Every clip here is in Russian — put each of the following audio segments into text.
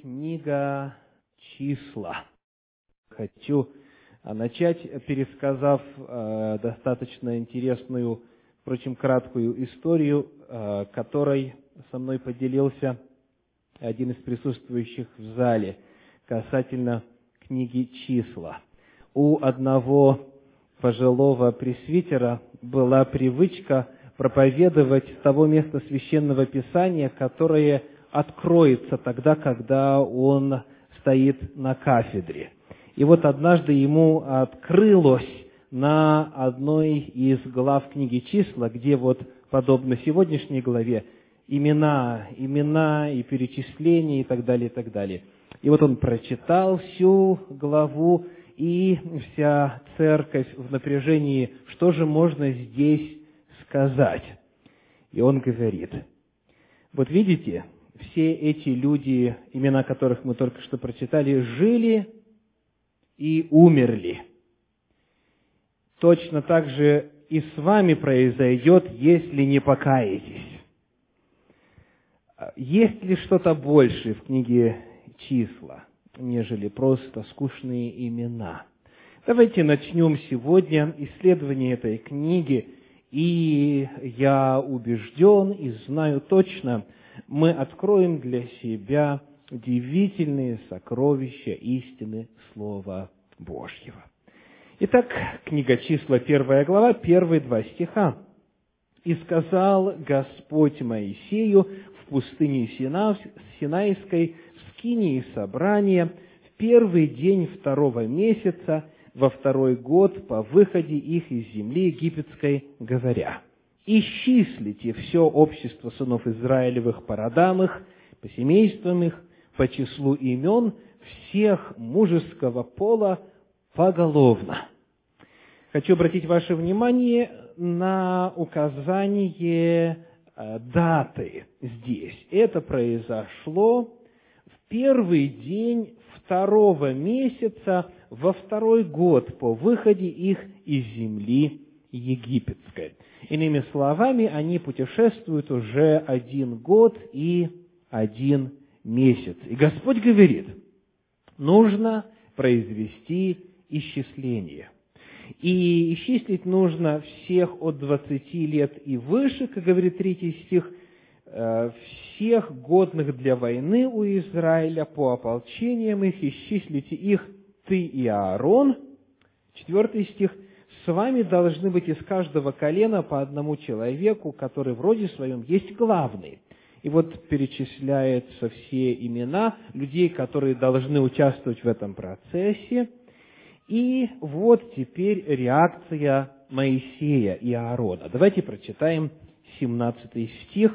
книга «Числа». Хочу а, начать, пересказав э, достаточно интересную, впрочем, краткую историю, э, которой со мной поделился один из присутствующих в зале касательно книги «Числа». У одного пожилого пресвитера была привычка проповедовать с того места священного писания, которое откроется тогда, когда он стоит на кафедре. И вот однажды ему открылось на одной из глав книги «Числа», где вот, подобно сегодняшней главе, имена, имена и перечисления и так далее, и так далее. И вот он прочитал всю главу, и вся церковь в напряжении, что же можно здесь сказать? И он говорит, вот видите, все эти люди, имена которых мы только что прочитали, жили и умерли. Точно так же и с вами произойдет, если не покаетесь. Есть ли что-то большее в книге числа, нежели просто скучные имена? Давайте начнем сегодня исследование этой книги, и я убежден и знаю точно – мы откроем для себя удивительные сокровища истины Слова Божьего. Итак, книга числа, первая глава, первые два стиха. «И сказал Господь Моисею в пустыне Синайской, в скинии собрания, в первый день второго месяца, во второй год по выходе их из земли египетской, говоря, исчислите все общество сынов Израилевых по родам их, по семействам их, по числу имен всех мужеского пола поголовно. Хочу обратить ваше внимание на указание э, даты здесь. Это произошло в первый день второго месяца во второй год по выходе их из земли египетской. Иными словами, они путешествуют уже один год и один месяц. И Господь говорит, нужно произвести исчисление. И исчислить нужно всех от 20 лет и выше, как говорит третий стих, э, всех годных для войны у Израиля по ополчениям их, исчислите их ты и Аарон. Четвертый стих – с вами должны быть из каждого колена по одному человеку, который в роде своем есть главный. И вот перечисляются все имена людей, которые должны участвовать в этом процессе. И вот теперь реакция Моисея и Аарона. Давайте прочитаем 17 стих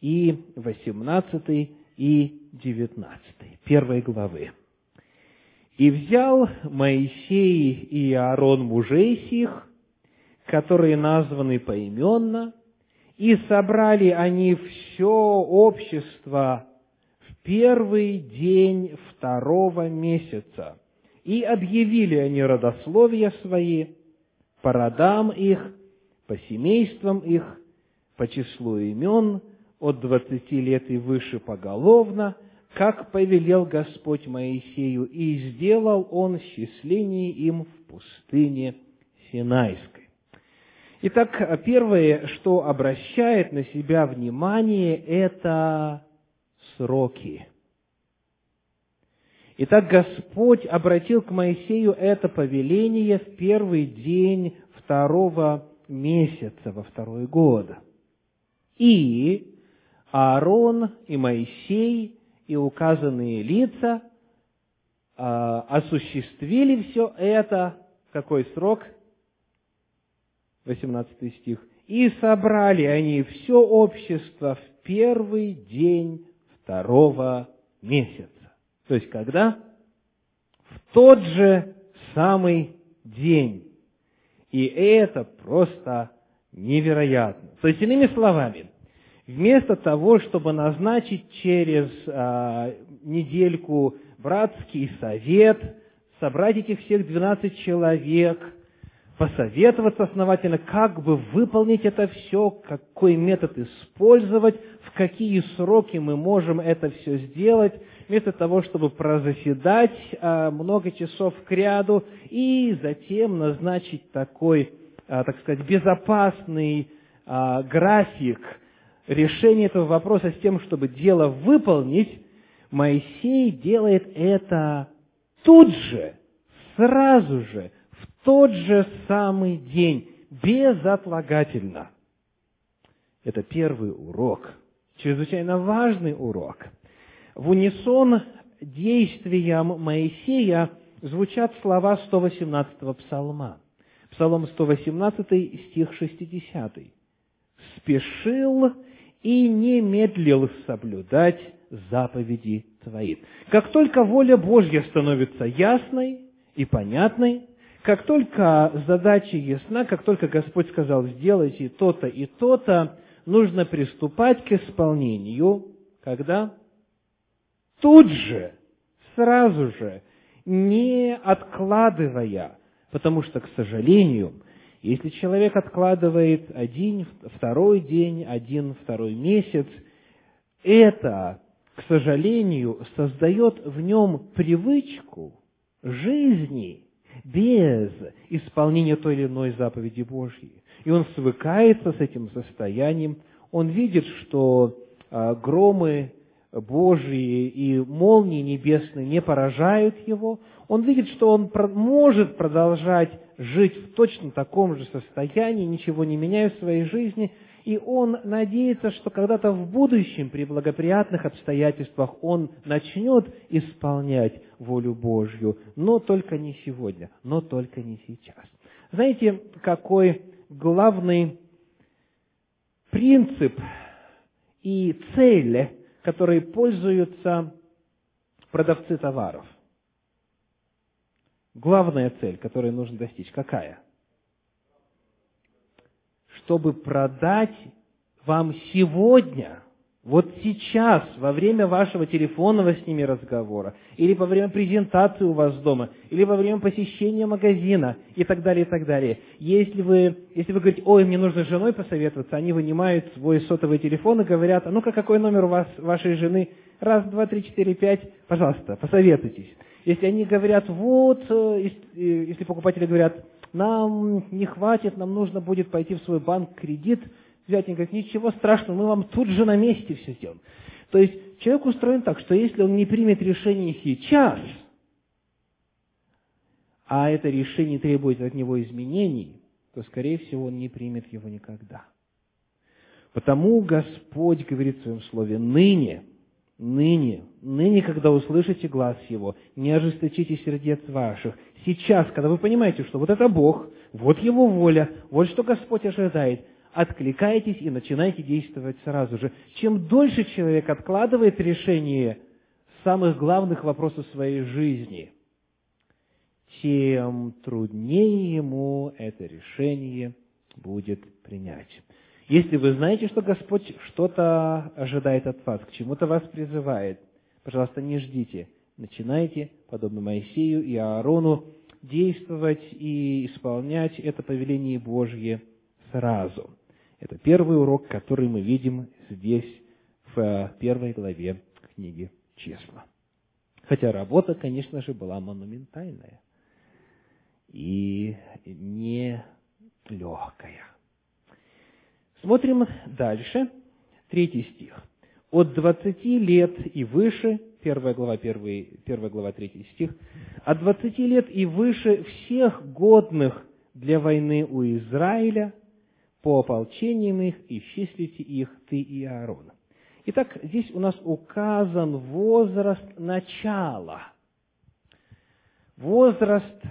и 18 и 19 первой главы. И взял Моисей и Аарон мужей сих, которые названы поименно, и собрали они все общество в первый день второго месяца, и объявили они родословия свои по родам их, по семействам их, по числу имен, от двадцати лет и выше поголовно – как повелел Господь Моисею, и сделал он счисление им в пустыне Синайской. Итак, первое, что обращает на себя внимание, это сроки. Итак, Господь обратил к Моисею это повеление в первый день второго месяца, во второй год. И Аарон и Моисей и указанные лица а, осуществили все это, какой срок? 18 стих. «И собрали они все общество в первый день второго месяца». То есть, когда? В тот же самый день. И это просто невероятно. То есть, иными словами, Вместо того, чтобы назначить через а, недельку братский совет, собрать этих всех 12 человек, посоветоваться основательно, как бы выполнить это все, какой метод использовать, в какие сроки мы можем это все сделать, вместо того, чтобы прозаседать а, много часов к ряду и затем назначить такой, а, так сказать, безопасный а, график решения этого вопроса с тем, чтобы дело выполнить, Моисей делает это тут же, сразу же, в тот же самый день, безотлагательно. Это первый урок, чрезвычайно важный урок. В унисон действиям Моисея звучат слова 118-го псалма. Псалом 118, стих 60. «Спешил и не медлил соблюдать заповеди Твои». Как только воля Божья становится ясной и понятной, как только задача ясна, как только Господь сказал, сделайте то-то и то-то, нужно приступать к исполнению, когда? Тут же, сразу же, не откладывая, потому что, к сожалению, если человек откладывает один, второй день, один, второй месяц, это, к сожалению, создает в нем привычку жизни без исполнения той или иной заповеди Божьей. И он свыкается с этим состоянием, он видит, что а, громы Божьи и молнии небесные не поражают его, он видит, что он может продолжать жить в точно таком же состоянии, ничего не меняя в своей жизни, и он надеется, что когда-то в будущем, при благоприятных обстоятельствах, он начнет исполнять волю Божью, но только не сегодня, но только не сейчас. Знаете, какой главный принцип и цель, которой пользуются продавцы товаров? Главная цель, которой нужно достичь, какая? Чтобы продать вам сегодня, вот сейчас, во время вашего телефонного с ними разговора, или во время презентации у вас дома, или во время посещения магазина, и так далее, и так далее. Если вы, если вы говорите, ой, мне нужно с женой посоветоваться, они вынимают свой сотовый телефон и говорят, а ну-ка, какой номер у вас, вашей жены? Раз, два, три, четыре, пять, пожалуйста, посоветуйтесь. Если они говорят, вот, э, э, если покупатели говорят, нам не хватит, нам нужно будет пойти в свой банк кредит, взять, они ничего страшного, мы вам тут же на месте все сделаем. То есть человек устроен так, что если он не примет решение сейчас, а это решение требует от него изменений, то, скорее всего, он не примет его никогда. Потому Господь говорит в Своем Слове, ныне – ныне, ныне, когда услышите глаз Его, не ожесточите сердец ваших. Сейчас, когда вы понимаете, что вот это Бог, вот Его воля, вот что Господь ожидает, откликайтесь и начинайте действовать сразу же. Чем дольше человек откладывает решение самых главных вопросов своей жизни, тем труднее ему это решение будет принять. Если вы знаете, что Господь что-то ожидает от вас, к чему-то вас призывает, пожалуйста, не ждите. Начинайте, подобно Моисею и Аарону, действовать и исполнять это повеление Божье сразу. Это первый урок, который мы видим здесь, в первой главе книги Числа. Хотя работа, конечно же, была монументальная и не легкая. Смотрим дальше, третий стих. От двадцати лет и выше, первая глава, первый, первая глава, третий стих, от двадцати лет и выше всех годных для войны у Израиля, по ополчениям их, исчислите их ты и Аарон. Итак, здесь у нас указан возраст начала. Возраст,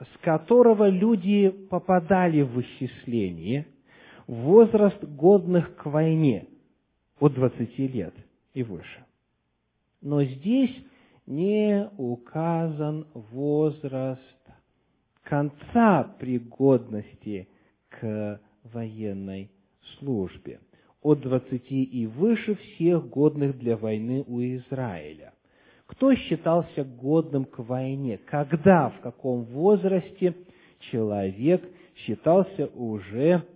с которого люди попадали в исчисление – возраст годных к войне от 20 лет и выше. Но здесь не указан возраст конца пригодности к военной службе. От 20 и выше всех годных для войны у Израиля. Кто считался годным к войне? Когда, в каком возрасте человек считался уже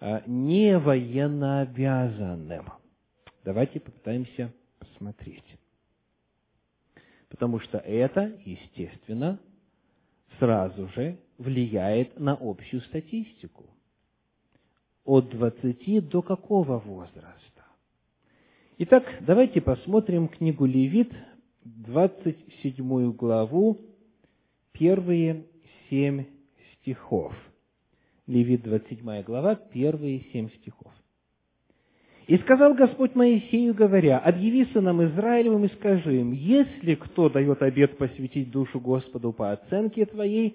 а, не военнообязанным. Давайте попытаемся посмотреть. Потому что это, естественно, сразу же влияет на общую статистику. От 20 до какого возраста? Итак, давайте посмотрим книгу Левит, 27 главу, первые семь стихов. Левит, 27 глава, первые семь стихов. «И сказал Господь Моисею, говоря, «Объяви сынам Израилевым и скажи им, если кто дает обет посвятить душу Господу по оценке твоей,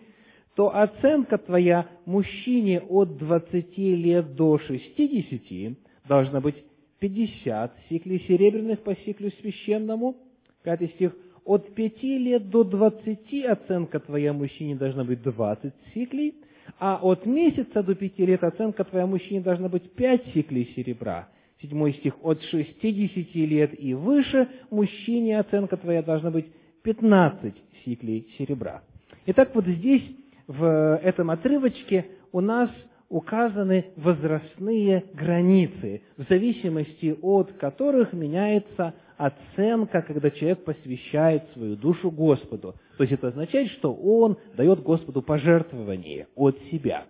то оценка твоя мужчине от двадцати лет до шестидесяти должна быть пятьдесят сиклей серебряных по сиклю священному». Пятый стих. «От пяти лет до двадцати оценка твоя мужчине должна быть двадцать сиклей, а от месяца до пяти лет оценка твоя мужчине должна быть пять сиклей серебра». Седьмой стих. «От шестидесяти лет и выше мужчине оценка твоя должна быть пятнадцать сиклей серебра». Итак, вот здесь, в этом отрывочке, у нас указаны возрастные границы, в зависимости от которых меняется оценка, когда человек посвящает свою душу Господу. То есть это означает, что он дает Господу пожертвование от себя.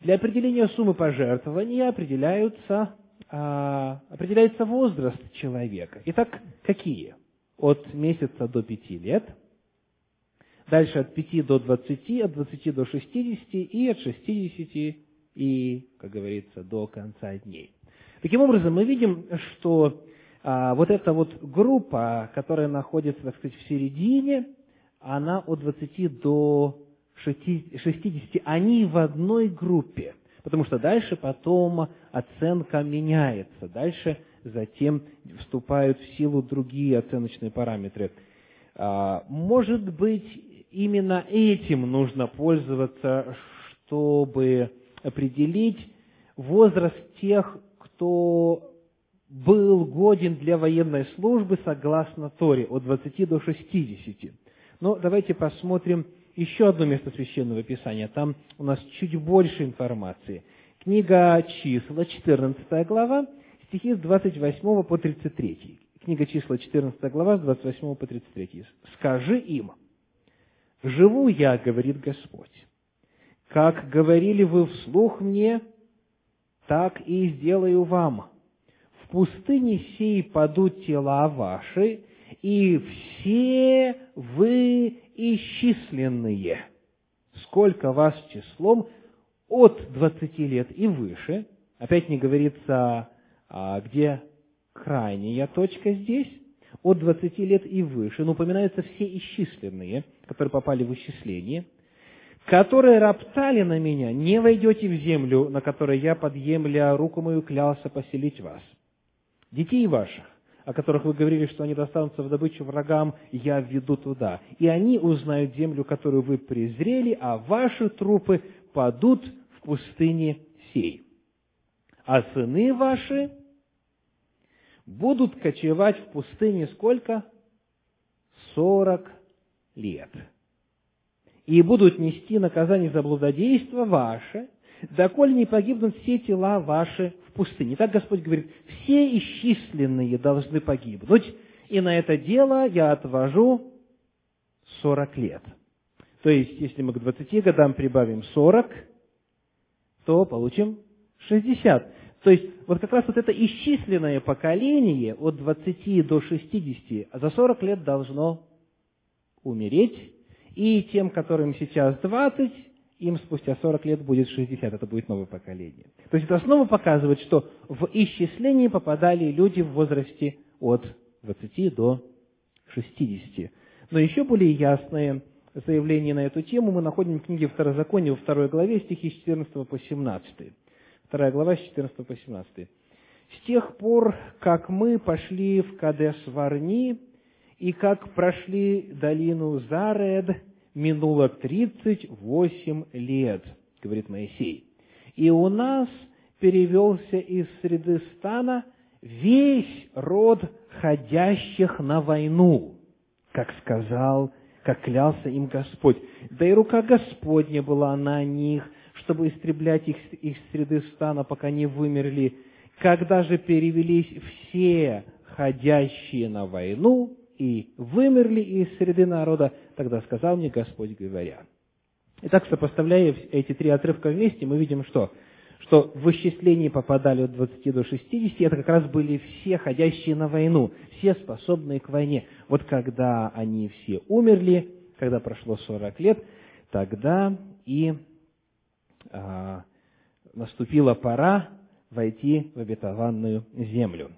Для определения суммы пожертвования определяются, а, определяется возраст человека. Итак, какие? От месяца до пяти лет, дальше от пяти до двадцати, от двадцати до шестидесяти и от шестидесяти и, как говорится, до конца дней. Таким образом, мы видим, что а, вот эта вот группа, которая находится, так сказать, в середине, она от 20 до 60, они в одной группе, потому что дальше потом оценка меняется, дальше затем вступают в силу другие оценочные параметры. А, может быть, именно этим нужно пользоваться, чтобы определить возраст тех, кто был годен для военной службы согласно Торе от 20 до 60. Но давайте посмотрим еще одно место Священного Писания. Там у нас чуть больше информации. Книга числа, 14 глава, стихи с 28 по 33. Книга числа, 14 глава, с 28 по 33. «Скажи им, живу я, говорит Господь, как говорили вы вслух мне, так и сделаю вам. Пустыне сей падут тела ваши, и все вы исчисленные. Сколько вас числом от двадцати лет и выше, опять не говорится, а где крайняя точка здесь, от двадцати лет и выше, но упоминаются все исчисленные, которые попали в исчисление, которые роптали на меня, не войдете в землю, на которой я, подъемля руку мою, клялся поселить вас детей ваших, о которых вы говорили, что они достанутся в добычу врагам, я введу туда. И они узнают землю, которую вы презрели, а ваши трупы падут в пустыне сей. А сыны ваши будут кочевать в пустыне сколько? Сорок лет. И будут нести наказание за блудодейство ваше, доколе не погибнут все тела ваши в пустыне. Так Господь говорит, все исчисленные должны погибнуть, и на это дело я отвожу сорок лет. То есть, если мы к двадцати годам прибавим сорок, то получим шестьдесят. То есть, вот как раз вот это исчисленное поколение от двадцати до шестидесяти за сорок лет должно умереть, и тем, которым сейчас двадцать им спустя 40 лет будет 60, это будет новое поколение. То есть это снова показывает, что в исчислении попадали люди в возрасте от 20 до 60. Но еще более ясное заявление на эту тему мы находим в книге Второзакония во второй главе, стихи с 14 по 17. Вторая глава с 14 по 17. «С тех пор, как мы пошли в Кадеш-Варни, и как прошли долину Заред, минуло тридцать восемь лет, говорит Моисей. И у нас перевелся из среды стана весь род ходящих на войну, как сказал, как клялся им Господь. Да и рука Господня была на них, чтобы истреблять их из среды стана, пока не вымерли. Когда же перевелись все ходящие на войну и вымерли из среды народа, тогда сказал мне Господь, говоря. Итак, сопоставляя эти три отрывка вместе, мы видим, что что в исчислении попадали от 20 до 60, это как раз были все ходящие на войну, все способные к войне. Вот когда они все умерли, когда прошло 40 лет, тогда и а, наступила пора войти в обетованную землю.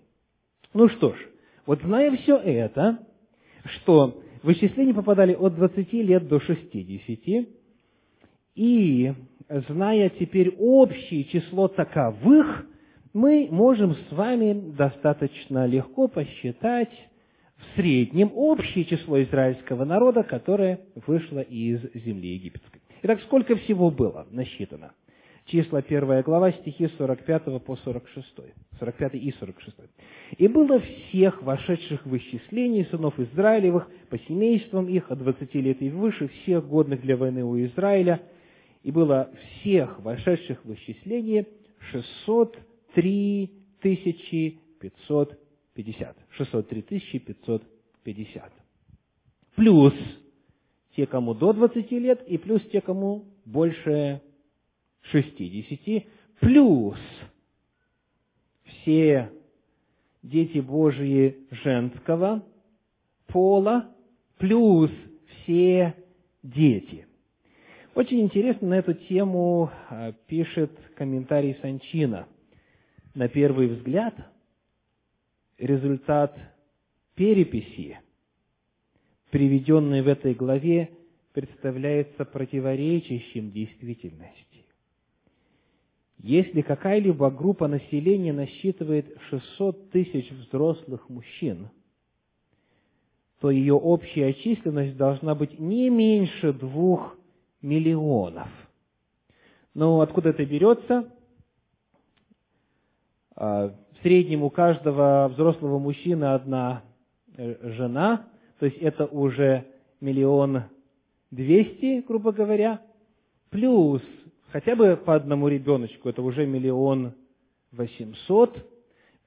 Ну что ж, вот зная все это, что в исчислении попадали от 20 лет до 60, и зная теперь общее число таковых, мы можем с вами достаточно легко посчитать в среднем общее число израильского народа, которое вышло из земли египетской. Итак, сколько всего было насчитано? Числа 1 глава, стихи 45 по 46. 45 и 46. «И было всех вошедших в исчисление сынов Израилевых по семействам их от 20 лет и выше, всех годных для войны у Израиля, и было всех вошедших в исчисление 603 550. 603 550. Плюс те, кому до 20 лет, и плюс те, кому больше 60, плюс все дети Божьи женского пола, плюс все дети – очень интересно на эту тему а, пишет комментарий Санчина. На первый взгляд, результат переписи, приведенный в этой главе, представляется противоречащим действительности. Если какая-либо группа населения насчитывает 600 тысяч взрослых мужчин, то ее общая численность должна быть не меньше двух миллионов. Но откуда это берется? А, в среднем у каждого взрослого мужчины одна э, жена, то есть это уже миллион двести, грубо говоря, плюс хотя бы по одному ребеночку, это уже миллион восемьсот,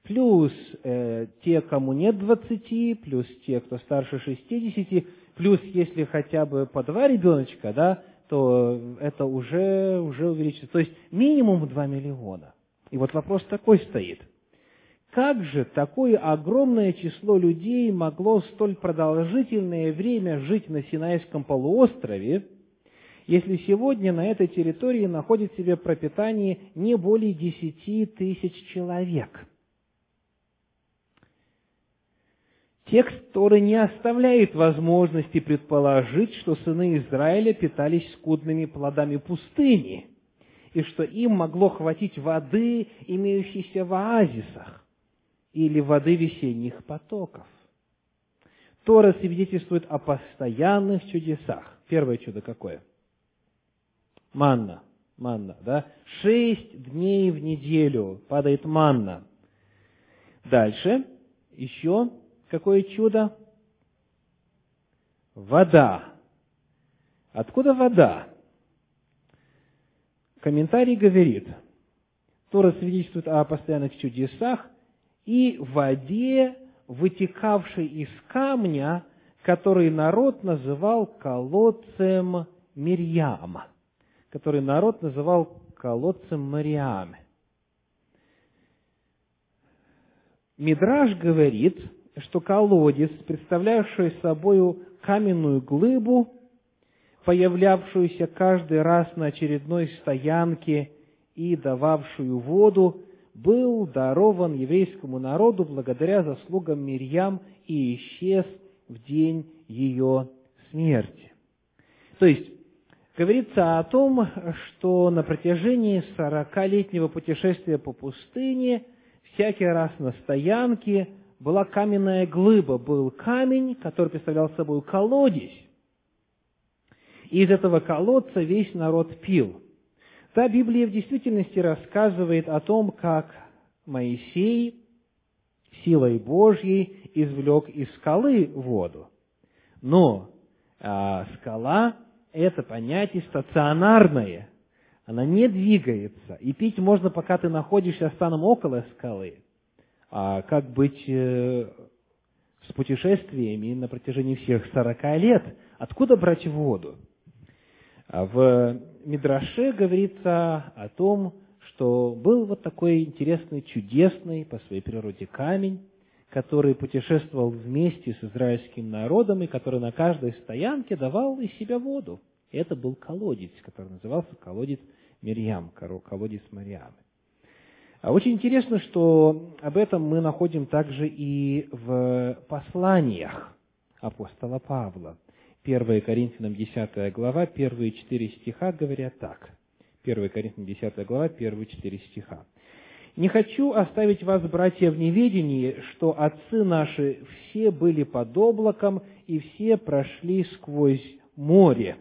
плюс э, те, кому нет двадцати, плюс те, кто старше шестидесяти, плюс если хотя бы по два ребеночка, да, то это уже, уже увеличится. То есть минимум 2 миллиона. И вот вопрос такой стоит. Как же такое огромное число людей могло столь продолжительное время жить на Синайском полуострове, если сегодня на этой территории находит себе пропитание не более 10 тысяч человек – Текст Торы не оставляет возможности предположить, что сыны Израиля питались скудными плодами пустыни, и что им могло хватить воды, имеющейся в оазисах, или воды весенних потоков. Тора свидетельствует о постоянных чудесах. Первое чудо какое? Манна. Манна, да? Шесть дней в неделю падает манна. Дальше еще Какое чудо? Вода. Откуда вода? Комментарий говорит, Тора свидетельствует о постоянных чудесах и воде, вытекавшей из камня, который народ называл колодцем Мирьяма, который народ называл колодцем Мариаме. Мидраж говорит, что колодец, представлявший собою каменную глыбу, появлявшуюся каждый раз на очередной стоянке и дававшую воду, был дарован еврейскому народу благодаря заслугам Мирьям и исчез в день ее смерти. То есть, говорится о том, что на протяжении сорокалетнего путешествия по пустыне всякий раз на стоянке была каменная глыба, был камень, который представлял собой колодец. И из этого колодца весь народ пил. Да, Библия в действительности рассказывает о том, как Моисей силой Божьей извлек из скалы воду. Но а, скала – это понятие стационарное. Она не двигается. И пить можно, пока ты находишься станом около скалы. А как быть э, с путешествиями на протяжении всех сорока лет? Откуда брать воду? А в Мидраше говорится о том, что был вот такой интересный, чудесный по своей природе камень, который путешествовал вместе с израильским народом и который на каждой стоянке давал из себя воду. Это был колодец, который назывался колодец Мирьям, колодец Мариамы. А очень интересно, что об этом мы находим также и в посланиях апостола Павла. 1 Коринфянам 10 глава, первые четыре стиха говорят так. 1 Коринфянам 10 глава, первые четыре стиха. «Не хочу оставить вас, братья, в неведении, что отцы наши все были под облаком, и все прошли сквозь море».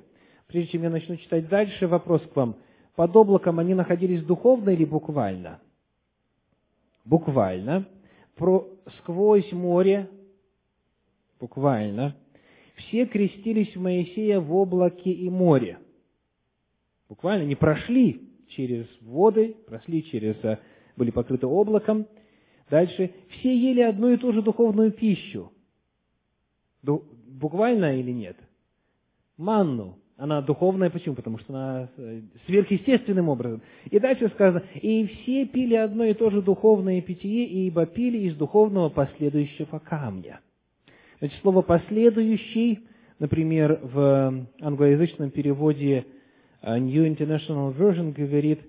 Прежде чем я начну читать дальше, вопрос к вам. Под облаком они находились духовно или буквально? Буквально. Про, сквозь море? Буквально. Все крестились в Моисея в облаке и море. Буквально не прошли через воды, прошли через, э, были покрыты облаком. Дальше. Все ели одну и ту же духовную пищу. Буквально или нет? Манну. Она духовная, почему? Потому что она э, сверхъестественным образом. И дальше сказано, и все пили одно и то же духовное питье, ибо пили из духовного последующего камня. Значит, слово «последующий», например, в англоязычном переводе э, New International Version говорит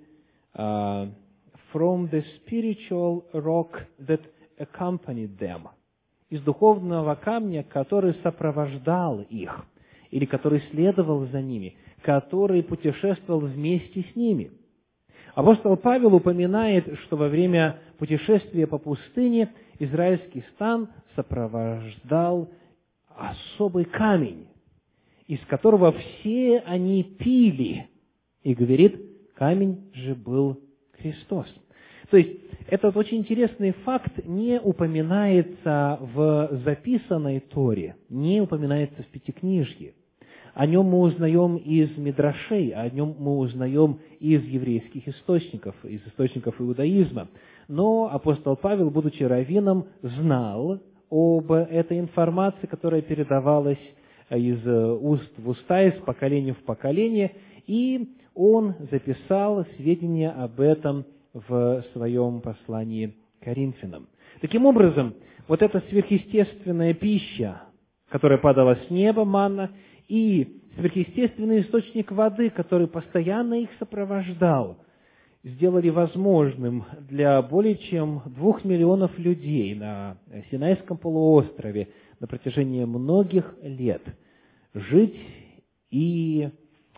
э, «from the spiritual rock that accompanied them» из духовного камня, который сопровождал их – или который следовал за ними, который путешествовал вместе с ними. Апостол Павел упоминает, что во время путешествия по пустыне израильский стан сопровождал особый камень, из которого все они пили. И говорит, камень же был Христос. То есть, этот очень интересный факт не упоминается в записанной Торе, не упоминается в Пятикнижье. О нем мы узнаем из Мидрашей, о нем мы узнаем из еврейских источников, из источников иудаизма. Но апостол Павел, будучи раввином, знал об этой информации, которая передавалась из уст в уста, из поколения в поколение, и он записал сведения об этом в своем послании Коринфянам. Таким образом, вот эта сверхъестественная пища, которая падала с неба, манна, и сверхъестественный источник воды, который постоянно их сопровождал, сделали возможным для более чем двух миллионов людей на Синайском полуострове на протяжении многих лет жить и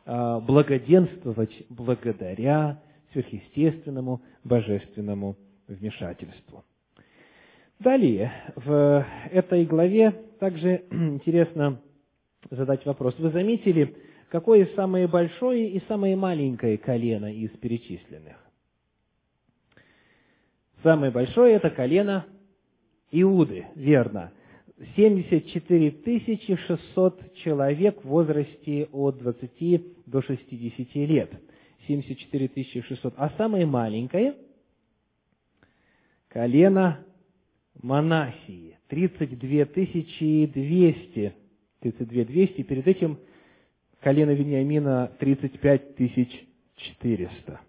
благоденствовать благодаря сверхъестественному божественному вмешательству. Далее, в этой главе также интересно задать вопрос. Вы заметили, какое самое большое и самое маленькое колено из перечисленных? Самое большое – это колено Иуды, верно. 74 600 человек в возрасте от 20 до 60 лет. 74 600. А самое маленькое – колено Монасии. 32 200 32 200, перед этим колено Вениамина 35 400.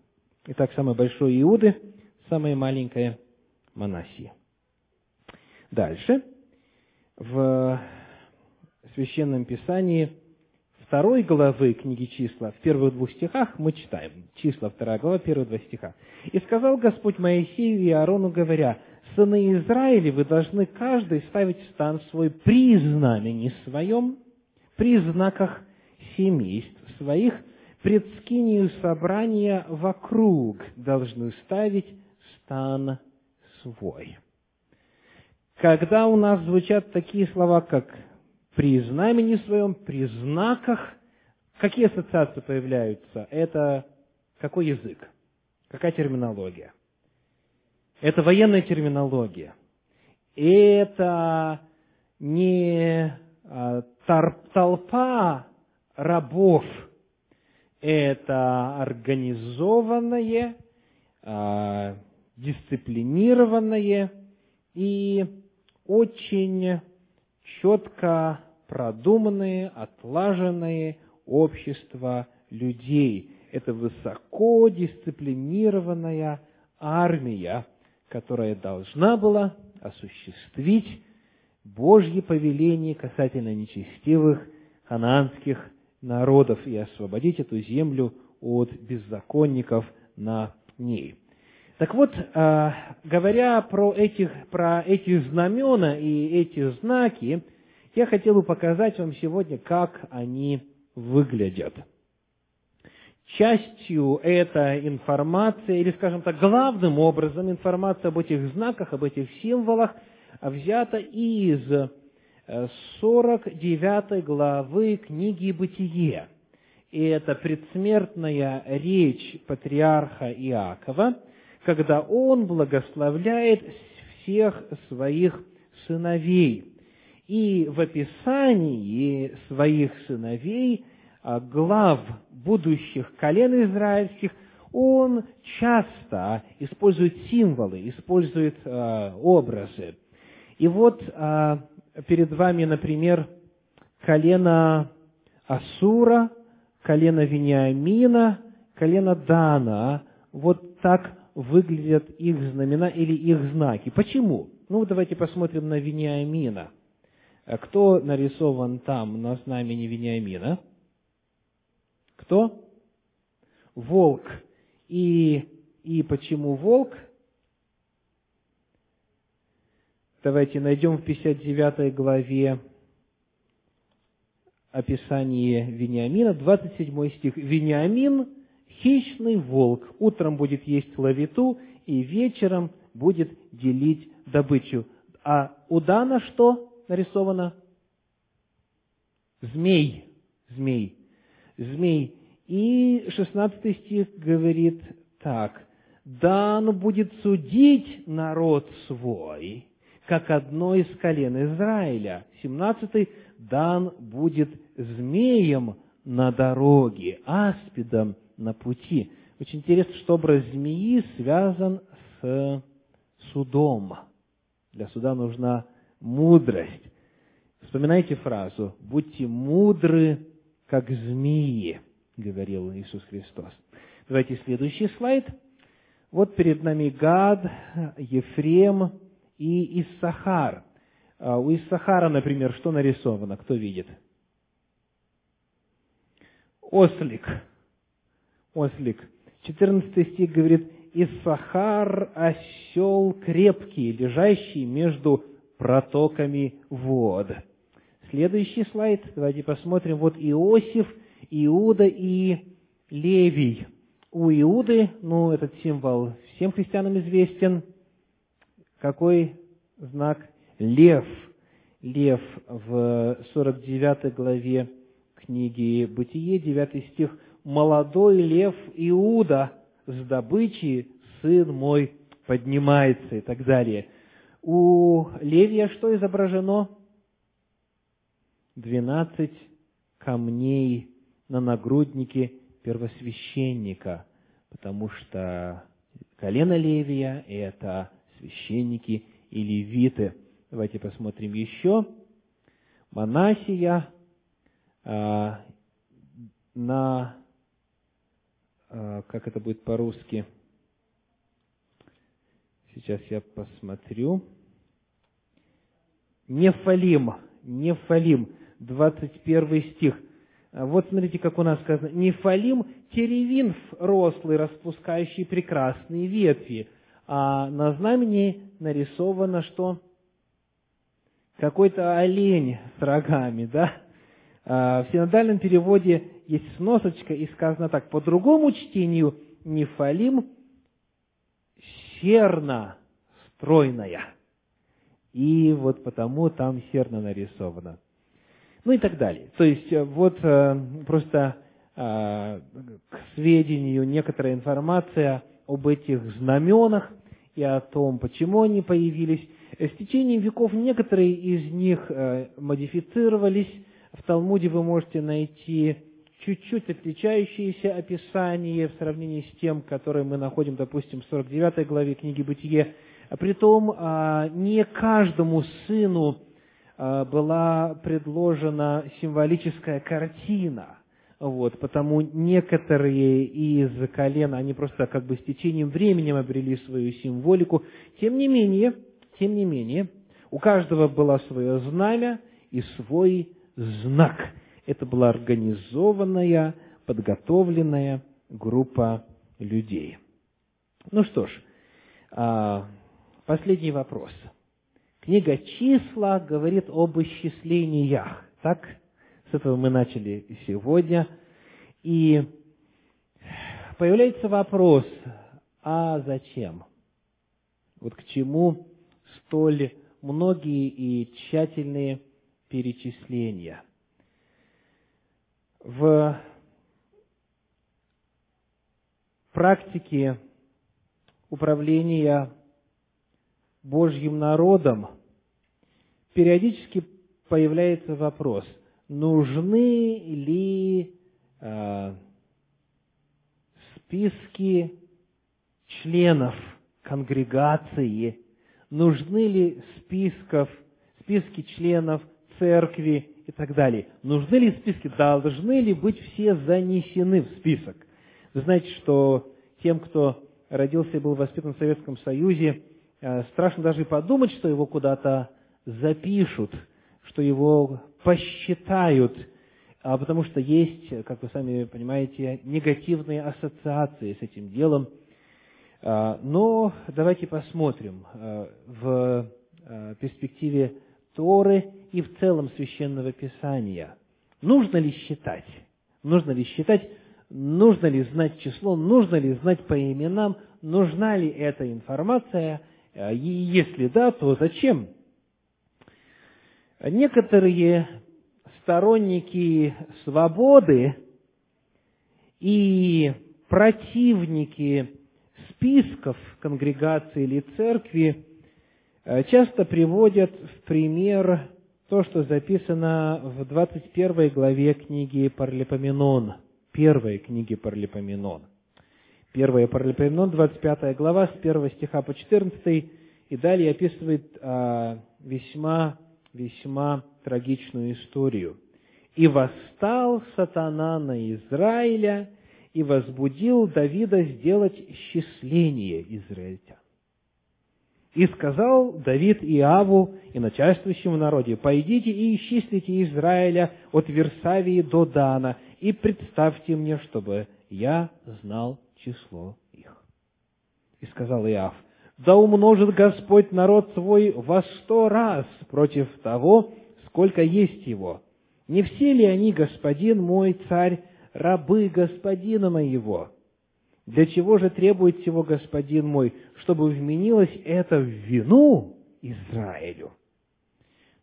Итак, самое большое Иуды, самое маленькое Манасии. Дальше. В Священном Писании второй главы книги числа, в первых двух стихах мы читаем. Числа, вторая глава, первые два стиха. «И сказал Господь Моисею и Аарону, говоря, сыны Израиля, вы должны каждый ставить стан свой при знамени своем, при знаках семейств своих, пред скинию собрания вокруг должны ставить стан свой. Когда у нас звучат такие слова, как при знамени своем, при знаках, какие ассоциации появляются? Это какой язык? Какая терминология? Это военная терминология. Это не а, толпа рабов. это организованное, а, дисциплинированное и очень четко продуманные, отлаженные общество людей. Это высоко дисциплинированная армия, которая должна была осуществить Божье повеление касательно нечестивых ханаанских народов и освободить эту землю от беззаконников на ней. Так вот, а, говоря про, этих, про эти знамена и эти знаки, я хотел бы показать вам сегодня, как они выглядят. Частью этой информации, или, скажем так, главным образом информация об этих знаках, об этих символах взята из 49 э, главы книги «Бытие». И это предсмертная речь патриарха Иакова, когда он благословляет всех своих сыновей. И в описании своих сыновей, а, глав будущих колен израильских, он часто использует символы, использует э, образы. И вот э, перед вами, например, колено Асура, колено Вениамина, колено Дана. Вот так выглядят их знамена или их знаки. Почему? Ну, давайте посмотрим на Вениамина – а кто нарисован там на знамени Вениамина? Кто? Волк. И, и почему волк? Давайте найдем в 59 главе описание Вениамина, 27 стих. «Вениамин – хищный волк, утром будет есть лавиту, и вечером будет делить добычу». А у Дана что? нарисовано? Змей. Змей. Змей. И 16 стих говорит так. «Дан будет судить народ свой, как одно из колен Израиля». 17 «Дан будет змеем на дороге, аспидом на пути». Очень интересно, что образ змеи связан с судом. Для суда нужна мудрость. Вспоминайте фразу «Будьте мудры, как змеи», говорил Иисус Христос. Давайте следующий слайд. Вот перед нами Гад, Ефрем и Иссахар. А у Иссахара, например, что нарисовано? Кто видит? Ослик. Ослик. 14 стих говорит, Иссахар – осел крепкий, лежащий между протоками вод. Следующий слайд, давайте посмотрим. Вот Иосиф, Иуда и Левий. У Иуды, ну, этот символ всем христианам известен. Какой знак? Лев. Лев в 49 главе книги Бытие, 9 стих. «Молодой лев Иуда с добычи, сын мой, поднимается» и так далее – у Левия что изображено? Двенадцать камней на нагруднике первосвященника, потому что колено Левия – это священники и левиты. Давайте посмотрим еще. Монасия а, на, как это будет по-русски – Сейчас я посмотрю. Нефалим, Нефалим, 21 стих. А вот смотрите, как у нас сказано. Нефалим – теревин рослый, распускающий прекрасные ветви. А на знамени нарисовано, что какой-то олень с рогами, да? А в синодальном переводе есть сносочка, и сказано так, по другому чтению, Нефалим серна стройная. И вот потому там серна нарисовано. Ну и так далее. То есть э, вот э, просто э, к сведению некоторая информация об этих знаменах и о том, почему они появились. С течением веков некоторые из них модифицировались. В Талмуде вы можете найти чуть-чуть отличающееся описание в сравнении с тем, которое мы находим, допустим, в 49 главе книги «Бытие». А притом а, не каждому сыну а, была предложена символическая картина. Вот, потому некоторые из колен, они просто как бы с течением времени обрели свою символику. Тем не менее, тем не менее, у каждого было свое знамя и свой знак. Это была организованная, подготовленная группа людей. Ну что ж, а, последний вопрос. Книга «Числа» говорит об исчислениях. Так? С этого мы начали сегодня. И появляется вопрос, а зачем? Вот к чему столь многие и тщательные перечисления. В практике управления Божьим народом периодически появляется вопрос, нужны ли э, списки членов конгрегации, нужны ли списков, списки членов церкви и так далее. Нужны ли списки? Должны ли быть все занесены в список? Вы знаете, что тем, кто родился и был воспитан в Советском Союзе, э, страшно даже подумать, что его куда-то запишут, что его посчитают, а потому что есть, как вы сами понимаете, негативные ассоциации с этим делом. А, но давайте посмотрим э, в перспективе Торы и в целом Священного Писания. Нужно ли считать? Нужно ли считать? Нужно ли знать число? Нужно ли знать по именам? Нужна ли эта информация? И если да, то зачем? Некоторые сторонники свободы и противники списков конгрегации или церкви Э, часто приводят в пример то, что записано в 21 главе книги Парлипоменон, первой книги Парлипоменон. Первая Парлипоменон, 25 глава, с 1 стиха по 14, и далее описывает а, весьма, весьма трагичную историю. «И восстал сатана на Израиля, и возбудил Давида сделать счисление израильтян. И сказал Давид Иаву и начальствующему народе, «Пойдите и исчислите Израиля от Версавии до Дана, и представьте мне, чтобы я знал число их». И сказал Иав, «Да умножит Господь народ свой во сто раз против того, сколько есть его. Не все ли они, господин мой царь, рабы господина моего?» Для чего же требует всего господин мой, чтобы вменилось это в вину Израилю?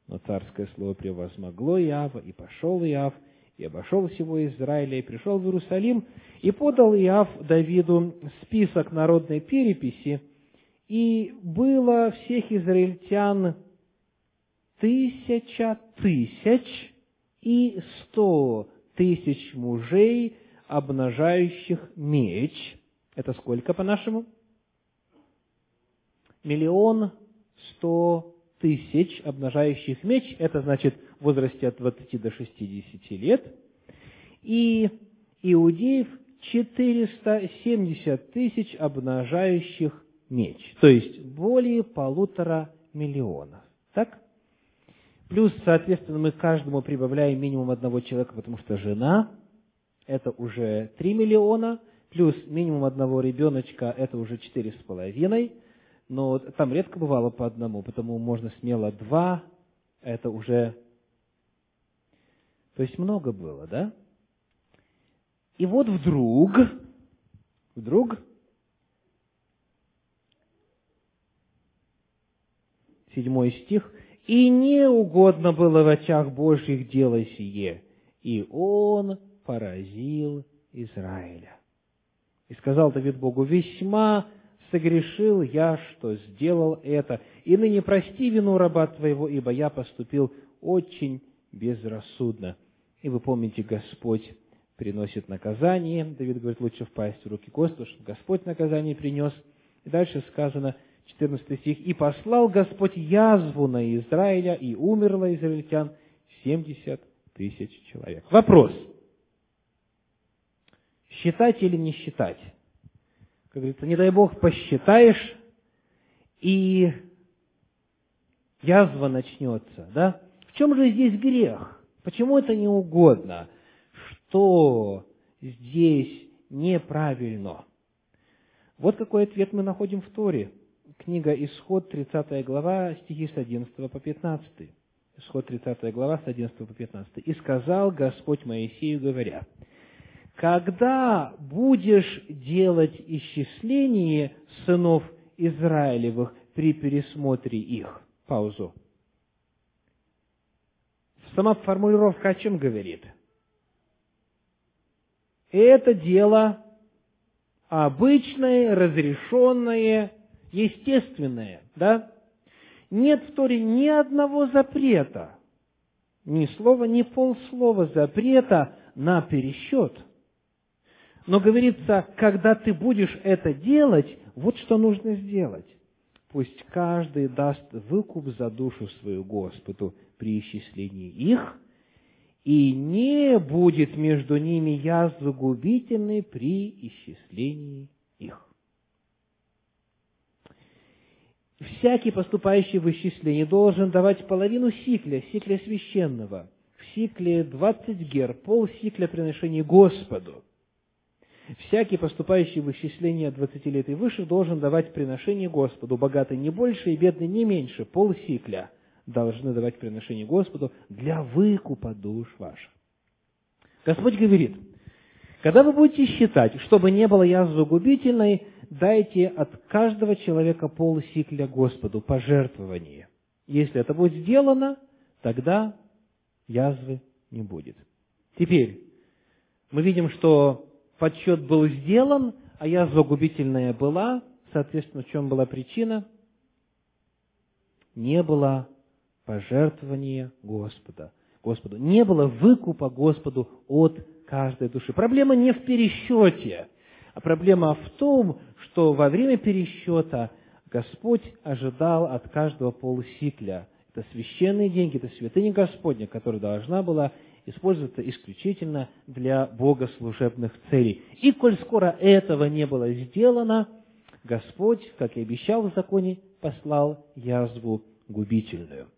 Но царское слово превозмогло Иава, и пошел Иав, и обошел всего Израиля, и пришел в Иерусалим, и подал Иав Давиду список народной переписи, и было всех израильтян тысяча тысяч и сто тысяч мужей, обнажающих меч. Это сколько по-нашему? Миллион сто тысяч обнажающих меч. Это значит в возрасте от 20 до 60 лет. И иудеев 470 тысяч обнажающих меч. То есть более полутора миллионов. Так? Плюс, соответственно, мы каждому прибавляем минимум одного человека, потому что жена это уже 3 миллиона, плюс минимум одного ребеночка, это уже четыре с половиной, но там редко бывало по одному, потому можно смело два, это уже... То есть много было, да? И вот вдруг, вдруг, седьмой стих, «И не угодно было в очах Божьих дело сие, и он поразил Израиля. И сказал Давид Богу, весьма согрешил я, что сделал это, и ныне прости вину раба твоего, ибо я поступил очень безрассудно. И вы помните, Господь приносит наказание. Давид говорит, лучше впасть в руки Господа, чтобы Господь наказание принес. И дальше сказано, 14 стих, «И послал Господь язву на Израиля, и умерло израильтян 70 тысяч человек». Вопрос. Считать или не считать? Как говорится, не дай Бог, посчитаешь, и язва начнется, да? В чем же здесь грех? Почему это не угодно? Что здесь неправильно? Вот какой ответ мы находим в Торе. Книга Исход, 30 глава, стихи с 11 по 15. Исход, 30 глава, с 11 по 15. «И сказал Господь Моисею, говоря, когда будешь делать исчисление сынов Израилевых при пересмотре их. Паузу. Сама формулировка о чем говорит? Это дело обычное, разрешенное, естественное, да? Нет в Торе ни одного запрета, ни слова, ни полслова запрета на пересчет. Но говорится, когда ты будешь это делать, вот что нужно сделать. Пусть каждый даст выкуп за душу свою Господу при исчислении их, и не будет между ними язвы губительной при исчислении их. Всякий, поступающий в исчисление, должен давать половину сикля, сикля священного, в сикле 20 гер, пол сикля приношения Господу. Всякий, поступающий в исчисление от двадцати лет и выше, должен давать приношение Господу, богатый не больше и бедный не меньше, полсикля должны давать приношение Господу для выкупа душ ваших. Господь говорит, когда вы будете считать, чтобы не было язвы губительной, дайте от каждого человека полсикля Господу, пожертвование. Если это будет сделано, тогда язвы не будет. Теперь, мы видим, что подсчет был сделан, а язва губительная была, соответственно, в чем была причина? Не было пожертвования Господа. Господу. Не было выкупа Господу от каждой души. Проблема не в пересчете, а проблема в том, что во время пересчета Господь ожидал от каждого полусикля. Это священные деньги, это святыня Господня, которая должна была используется исключительно для богослужебных целей. И коль скоро этого не было сделано, Господь, как и обещал в законе, послал язву губительную.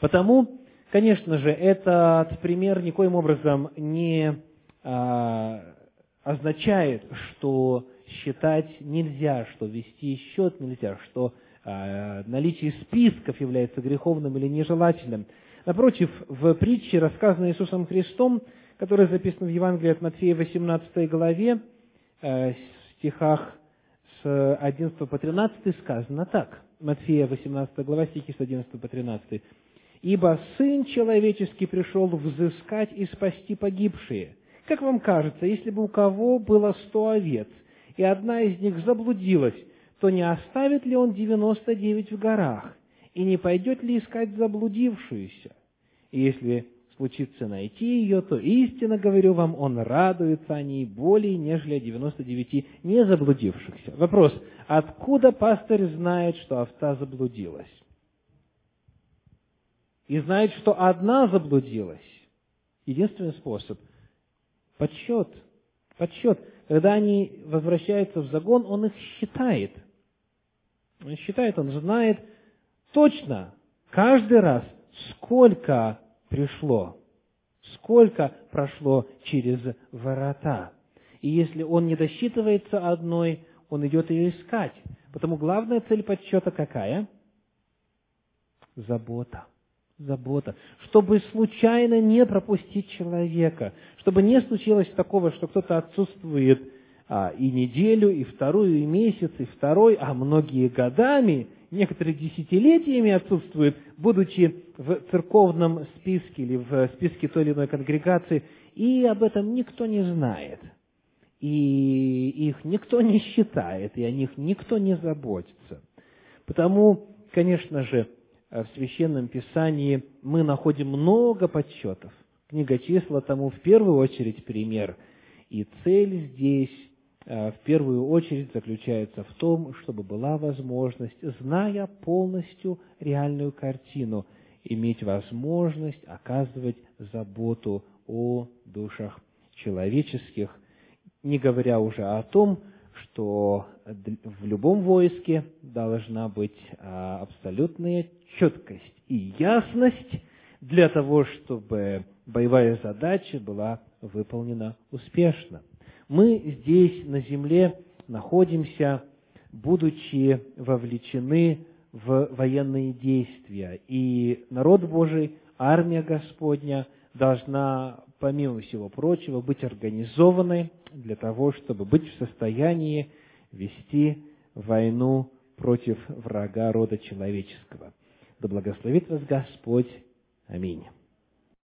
Потому, конечно же, этот пример никоим образом не а, означает, что считать нельзя, что вести счет нельзя, что а, наличие списков является греховным или нежелательным. Напротив, в притче, рассказанной Иисусом Христом, которая записана в Евангелии от Матфея 18 главе, э, стихах с 11 по 13 сказано так. Матфея 18 глава, стихи с 11 по 13. «Ибо Сын Человеческий пришел взыскать и спасти погибшие. Как вам кажется, если бы у кого было сто овец, и одна из них заблудилась, то не оставит ли он девяносто девять в горах и не пойдет ли искать заблудившуюся? И если случится найти ее, то истинно говорю вам, он радуется о ней более, нежели о 99 не заблудившихся. Вопрос, откуда пастырь знает, что овца заблудилась? И знает, что одна заблудилась. Единственный способ – подсчет. Подсчет. Когда они возвращаются в загон, он их считает. Он считает, он знает, точно каждый раз, сколько пришло, сколько прошло через ворота. И если он не досчитывается одной, он идет ее искать. Потому главная цель подсчета какая? Забота. Забота. Чтобы случайно не пропустить человека. Чтобы не случилось такого, что кто-то отсутствует а, и неделю, и вторую, и месяц, и второй, а многие годами – некоторые десятилетиями отсутствуют, будучи в церковном списке или в списке той или иной конгрегации, и об этом никто не знает. И их никто не считает, и о них никто не заботится. Потому, конечно же, в Священном Писании мы находим много подсчетов. Книга числа тому в первую очередь пример. И цель здесь в первую очередь заключается в том, чтобы была возможность, зная полностью реальную картину, иметь возможность оказывать заботу о душах человеческих, не говоря уже о том, что в любом войске должна быть а, абсолютная четкость и ясность для того, чтобы боевая задача была выполнена успешно. Мы здесь, на земле, находимся, будучи вовлечены в военные действия. И народ Божий, армия Господня должна, помимо всего прочего, быть организованной для того, чтобы быть в состоянии вести войну против врага рода человеческого. Да благословит вас Господь. Аминь.